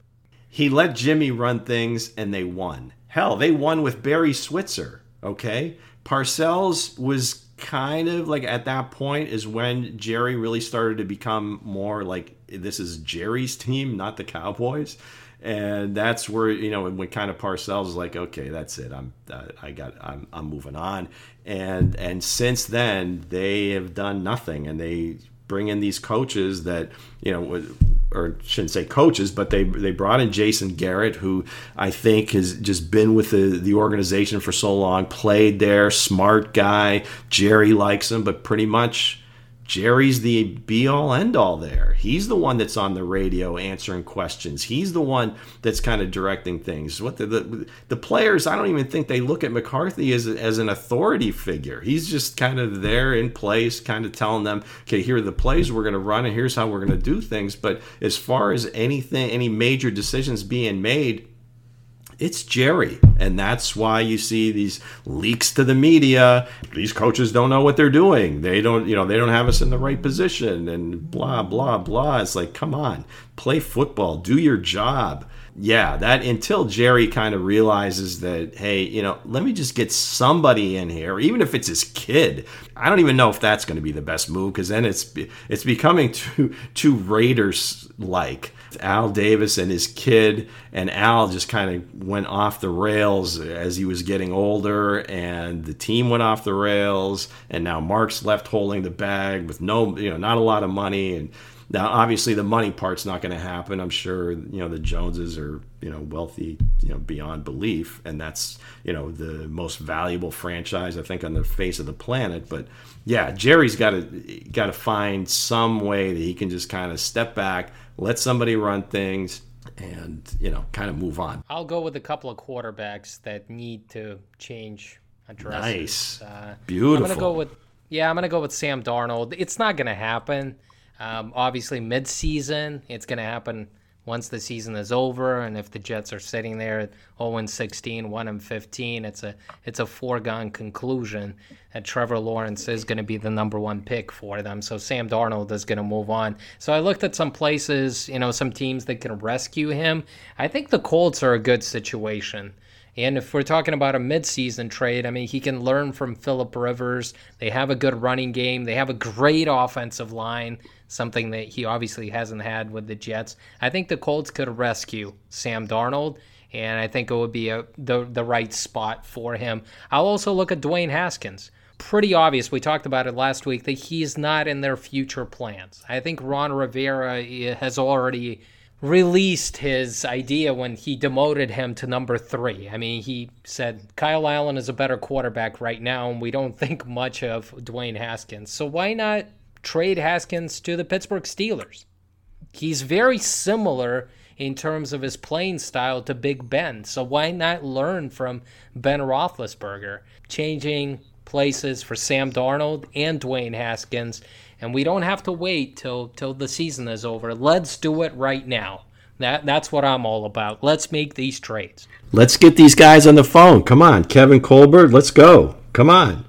He let Jimmy run things, and they won. Hell, they won with Barry Switzer. Okay, Parcells was kind of like at that point is when Jerry really started to become more like this is Jerry's team, not the Cowboys. And that's where you know when kind of Parcells is like, okay, that's it. I'm uh, I got I'm I'm moving on. And and since then they have done nothing, and they bring in these coaches that you know or shouldn't say coaches, but they they brought in Jason Garrett, who I think has just been with the, the organization for so long, played there, smart guy. Jerry likes him, but pretty much Jerry's the be all end all there. He's the one that's on the radio answering questions. He's the one that's kind of directing things. What the the, the players, I don't even think they look at McCarthy as, as an authority figure. He's just kind of there in place, kind of telling them, okay, here are the plays we're going to run, and here's how we're going to do things. But as far as anything, any major decisions being made, it's Jerry. And that's why you see these leaks to the media. These coaches don't know what they're doing. They don't, you know, they don't have us in the right position and blah, blah, blah. It's like, come on, play football, do your job. Yeah, that until Jerry kind of realizes that, hey, you know, let me just get somebody in here, even if it's his kid. I don't even know if that's going to be the best move because then it's it's becoming too too Raiders like Al Davis and his kid, and Al just kind of went off the rails as he was getting older, and the team went off the rails, and now Mark's left holding the bag with no, you know, not a lot of money, and now obviously the money part's not going to happen. I'm sure you know the Joneses are you know wealthy, you know beyond belief, and that's you know the most valuable franchise I think on the face of the planet, but yeah, Jerry's got to got to find some way that he can just kind of step back let somebody run things and you know kind of move on. I'll go with a couple of quarterbacks that need to change addresses. Nice. Uh, beautiful i'm gonna go with yeah i'm gonna go with sam darnold. It's not gonna happen um, obviously mid-season it's gonna happen once the season is over and if the Jets are sitting there at 0 16, 1 15, it's a it's a foregone conclusion that Trevor Lawrence is going to be the number one pick for them. So Sam Darnold is going to move on. So I looked at some places, you know, some teams that can rescue him. I think the Colts are a good situation. And if we're talking about a midseason trade, I mean, he can learn from Philip Rivers. They have a good running game. They have a great offensive line. Something that he obviously hasn't had with the Jets. I think the Colts could rescue Sam Darnold, and I think it would be a, the the right spot for him. I'll also look at Dwayne Haskins. Pretty obvious. We talked about it last week that he's not in their future plans. I think Ron Rivera eh, has already released his idea when he demoted him to number three. I mean, he said Kyle Allen is a better quarterback right now, and we don't think much of Dwayne Haskins. So why not trade Haskins to the Pittsburgh Steelers? He's very similar in terms of his playing style to Big Ben. So why not learn from Ben Roethlisberger, changing places for Sam Darnold and Dwayne Haskins and we don't have to wait till till the season is over. Let's do it right now. That that's what I'm all about. Let's make these trades. Let's get these guys on the phone. Come on, Kevin Colbert. Let's go. Come on.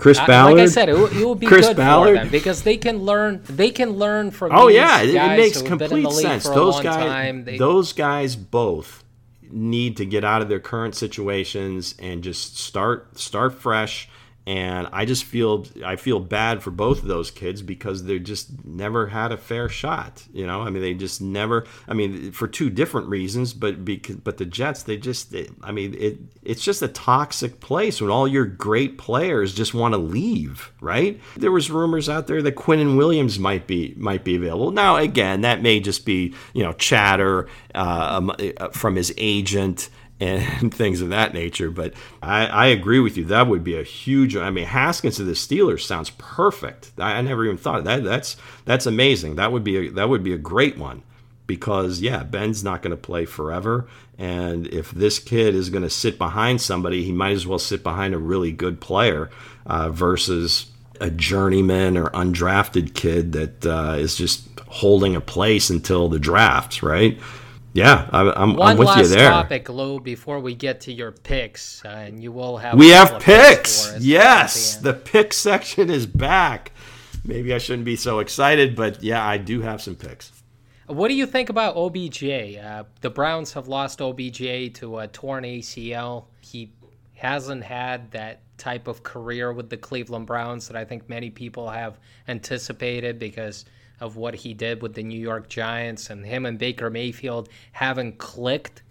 Chris Ballard. Like I said, it, it will be Chris good Ballard. for them because they can learn. They can learn from. Oh yeah, it, it makes complete sense. Those guys, they, those guys both need to get out of their current situations and just start start fresh and I just feel I feel bad for both of those kids because they just never had a fair shot. You know, I mean, they just never. I mean, for two different reasons, but because but the Jets, they just. They, I mean, it it's just a toxic place when all your great players just want to leave. Right? There was rumors out there that Quinnen Williams might be might be available. Now, again, that may just be you know chatter uh, um, uh from his agent and things of that nature. But I, I, agree with you. That would be a huge. I mean, Haskins to the Steelers sounds perfect. I, I never even thought that. That's that's amazing. That would be a, that would be a great one because yeah, Ben's not going to play forever, and if this kid is going to sit behind somebody, he might as well sit behind a really good player uh, versus a journeyman or undrafted kid that uh, is just holding a place until the draft, right? Yeah, I, am One I'm with last you there. topic, Lou, before we get to your picks, uh, and you will have. We have picks. Yes, the, the pick section is back. Maybe I shouldn't be so excited, but yeah, I do have some picks. What do you think about OBJ? Uh, the Browns have lost OBJ to a torn ACL. He hasn't had that type of career with the Cleveland Browns that I think many people have anticipated because of what he did with the New York Giants, and him and Baker Mayfield haven't clicked.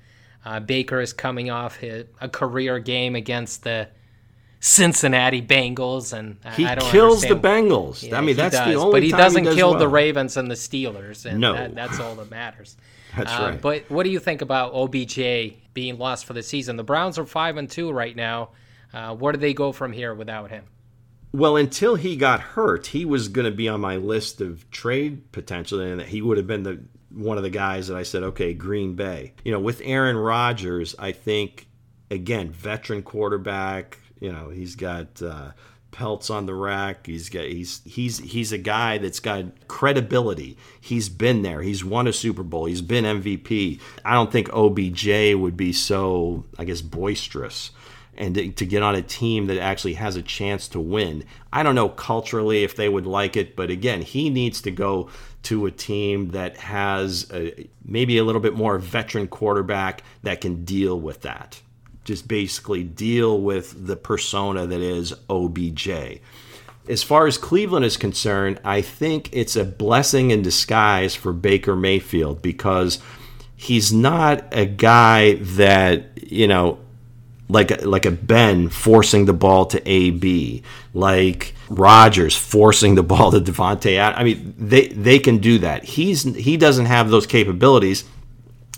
Uh, Baker is coming off his, a career game against the Cincinnati Bengals, and he I don't kills understand. the Bengals. Yeah, I mean, that's does, the only. But he doesn't he does kill well. the Ravens and the Steelers, and no. that, that's all that matters. that's uh, right. But what do you think about OBJ being lost for the season? The Browns are five and two right now. Uh, where do they go from here without him? Well, until he got hurt, he was going to be on my list of trade potential, and he would have been the one of the guys that I said, okay, Green Bay. You know, with Aaron Rodgers, I think again, veteran quarterback. You know, he's got uh, pelts on the rack. He's got he's he's he's a guy that's got credibility. He's been there. He's won a Super Bowl. He's been MVP. I don't think OBJ would be so, I guess, boisterous and to, get on a team that actually has a chance to win. I don't know culturally if they would like it, but again, he needs to go to a team that has a, maybe a little bit more veteran quarterback that can deal with that. Just basically deal with the persona that is OBJ. As far as Cleveland is concerned, I think it's a blessing in disguise for Baker Mayfield because he's not a guy that, you know, like like a Ben forcing the ball to AB, like Rodgers forcing the ball to Davante. I mean, they they can do that. He's he doesn't have those capabilities.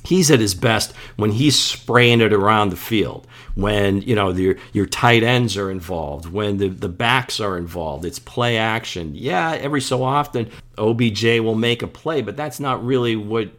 He's at his best when he's spraying it around the field. When you know your your tight ends are involved, when the the backs are involved, it's play action. Yeah, every so often OBJ will make a play, but that's not really what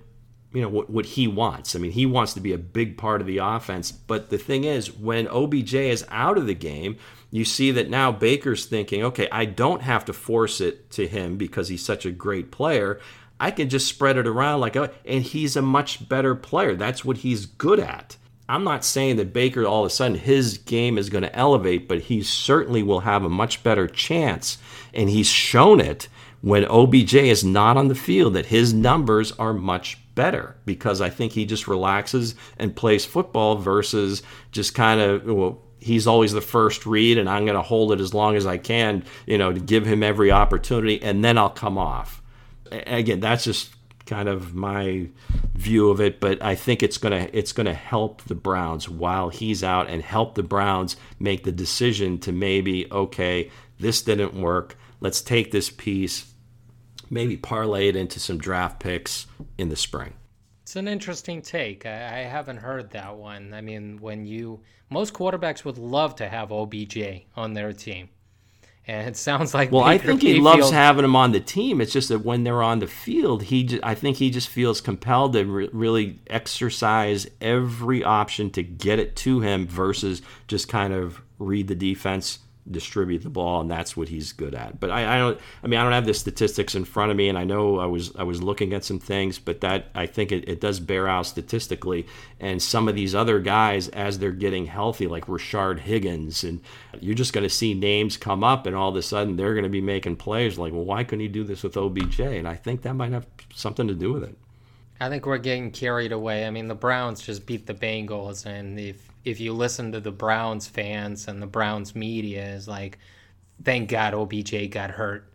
you know what, what he wants. I mean, he wants to be a big part of the offense. But the thing is, when OBJ is out of the game, you see that now Baker's thinking, okay, I don't have to force it to him because he's such a great player. I can just spread it around like, oh, and he's a much better player. That's what he's good at. I'm not saying that Baker all of a sudden his game is going to elevate, but he certainly will have a much better chance, and he's shown it when OBJ is not on the field that his numbers are much better because I think he just relaxes and plays football versus just kind of well, he's always the first read and I'm going to hold it as long as I can, you know, to give him every opportunity and then I'll come off. again, that's just kind of my view of it, but I think it's gonna it's gonna help the Browns while he's out and help the Browns make the decision to maybe okay, this didn't work. Let's take this piece, maybe parlay it into some draft picks in the spring. It's an interesting take. I, I haven't heard that one. I mean, when you most quarterbacks would love to have OBJ on their team. And it sounds like well, Baker I think he Mayfield- loves having him on the team. It's just that when they're on the field, he ju- I think he just feels compelled to re- really exercise every option to get it to him versus just kind of read the defense, distribute the ball, and that's what he's good at. But I, I don't. I mean, I don't have the statistics in front of me, and I know I was I was looking at some things, but that I think it, it does bear out statistically. And some of these other guys, as they're getting healthy, like Rashard Higgins, and you're just going to see names come up, and all of a sudden they're going to be making plays. Like, well, why couldn't he do this with OBJ? And I think that might have something to do with it. I think we're getting carried away. I mean, the Browns just beat the Bengals, and if if you listen to the Browns fans and the Browns media, is like, thank God OBJ got hurt.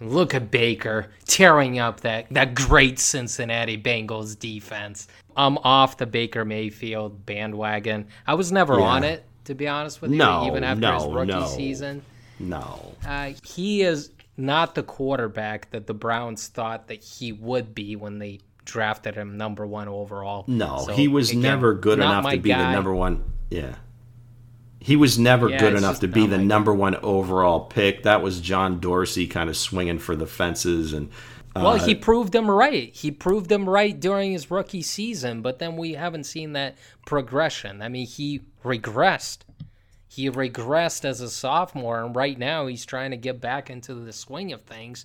Look at Baker tearing up that that great Cincinnati Bengals defense. I'm off the Baker Mayfield bandwagon. I was never Yeah. on it, to be honest with you, No, even after his rookie no. season. No. Uh, he is not the quarterback that the Browns thought that he would be when they drafted him number one overall. No, So, he was again, never good enough to be the number one. Yeah. He was never Yeah, good enough to be the number one overall pick. That was John Dorsey kind of swinging for the fences and Well, uh, he proved them right. He proved them right during his rookie season, but then we haven't seen that progression. I mean, he regressed. He regressed as a sophomore, and right now he's trying to get back into the swing of things.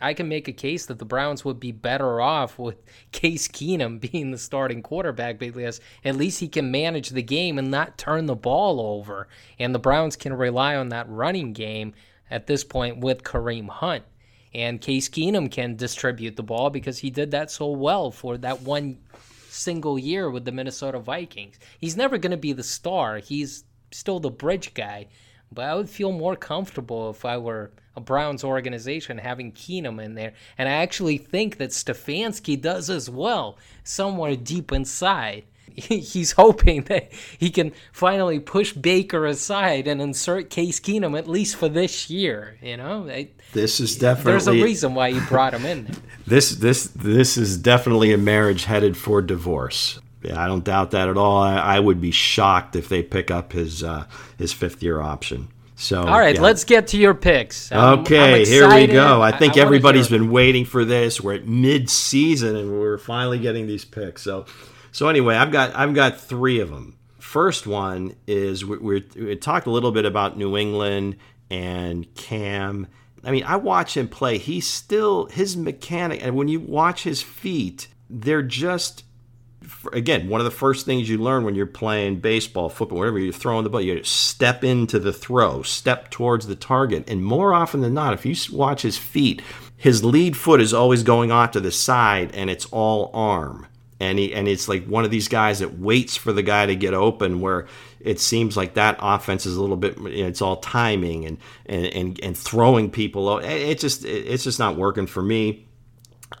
I can make a case that the Browns would be better off with Case Keenum being the starting quarterback because at least he can manage the game and not turn the ball over. And the Browns can rely on that running game at this point with Kareem Hunt. And Case Keenum can distribute the ball because he did that so well for that one single year with the Minnesota Vikings. He's never going to be the star. He's still the bridge guy. But I would feel more comfortable if I were a Browns organization having Keenum in there. And I actually think that Stefanski does as well, somewhere deep inside. He's hoping that he can finally push Baker aside and insert Case Keenum at least for this year. You know, I, this is definitely there's a reason why you brought him in there. this this this is definitely a marriage headed for divorce. Yeah, I don't doubt that at all. I, I would be shocked if they pick up his uh, his fifth year option. So All right, yeah. let's get to your picks. I'm- Okay, I'm here we go. I think wanna everybody's hear- been waiting for this. We're at mid-season and we're finally getting these picks. So, so anyway, I've got I've got three of them. First one is we, we, we talked a little bit about New England and Cam. I mean, I watch him play. He's still his mechanic, and when you watch his feet, they're just again, one of the first things you learn when you're playing baseball, football, whatever you're throwing the ball, you step into the throw, step towards the target. And more often than not, if you watch his feet, his lead foot is always going off to the side and it's all arm. And he, and it's like one of these guys that waits for the guy to get open where it seems like that offense is a little bit it's all timing and and and, and throwing people it it just it's just not working for me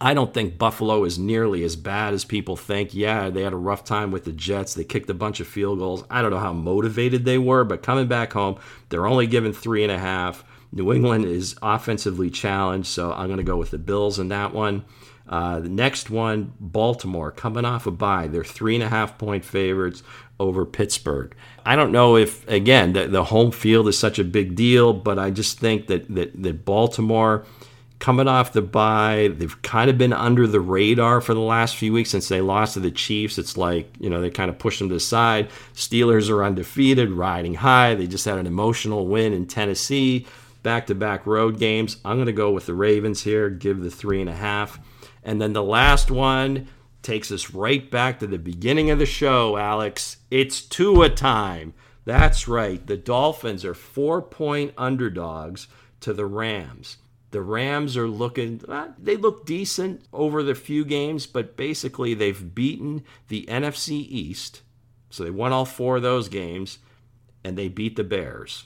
I don't think Buffalo is nearly as bad as people think. Yeah, they had a rough time with the Jets. They kicked a bunch of field goals. I don't know how motivated they were, but coming back home, they're only given three and a half. New England is offensively challenged, so I'm going to go with the Bills in that one. Uh, the next one, Baltimore, coming off a bye. They're three and a half point favorites over Pittsburgh. I don't know if, again, the, the home field is such a big deal, but I just think that, that, that Baltimore coming off the bye. They've kind of been under the radar for the last few weeks since they lost to the Chiefs. It's like, you know, they kind of pushed them to the side. Steelers are undefeated, riding high. They just had an emotional win in Tennessee, back to back road games. I'm going to go with the Ravens here, give the three and a half. And then the last one takes us right back to the beginning of the show, Alex. It's Tua time. That's right. The Dolphins are four point underdogs to the Rams. The Rams are looking, uh, they look decent over the few games, but basically they've beaten the NFC East. So they won all four of those games, and they beat the Bears.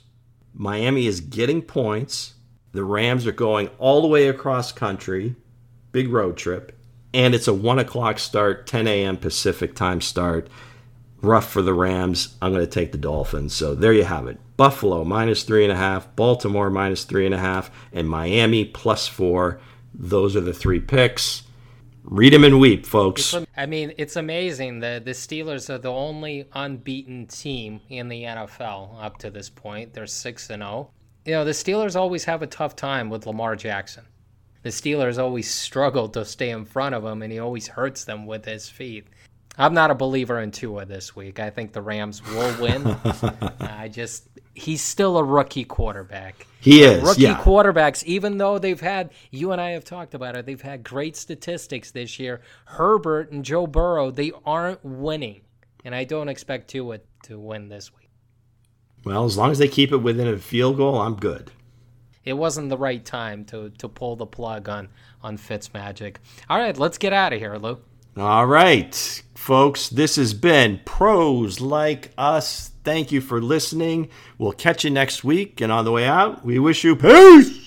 Miami is getting points. The Rams are going all the way across country. big road trip, and it's a one o'clock start, 10 a.m. Pacific time start. Rough for the Rams. I'm going to take the Dolphins. So there you have it. Buffalo minus three and a half, Baltimore minus three and a half, and Miami plus four. Those are the three picks. Read them and weep, folks. I mean, it's amazing that the Steelers are the only unbeaten team in the NFL up to this point. They're 6 and 0. You know, the Steelers always have a tough time with Lamar Jackson. The Steelers always struggle to stay in front of him, and he always hurts them with his feet. I'm not a believer in Tua this week. I think the Rams will win. I just he's still a rookie quarterback. He is. Rookie yeah. quarterbacks, even though they've had you and I have talked about it, they've had great statistics this year. Herbert and Joe Burrow, they aren't winning, and I don't expect Tua to win this week. Well, as long as they keep it within a field goal, I'm good. It wasn't the right time to to pull the plug on on Fitzmagic. All right, let's get out of here, Lou. All right, folks, this has been Pros Like Us. Thank you for listening. We'll catch you next week. And on the way out, we wish you peace.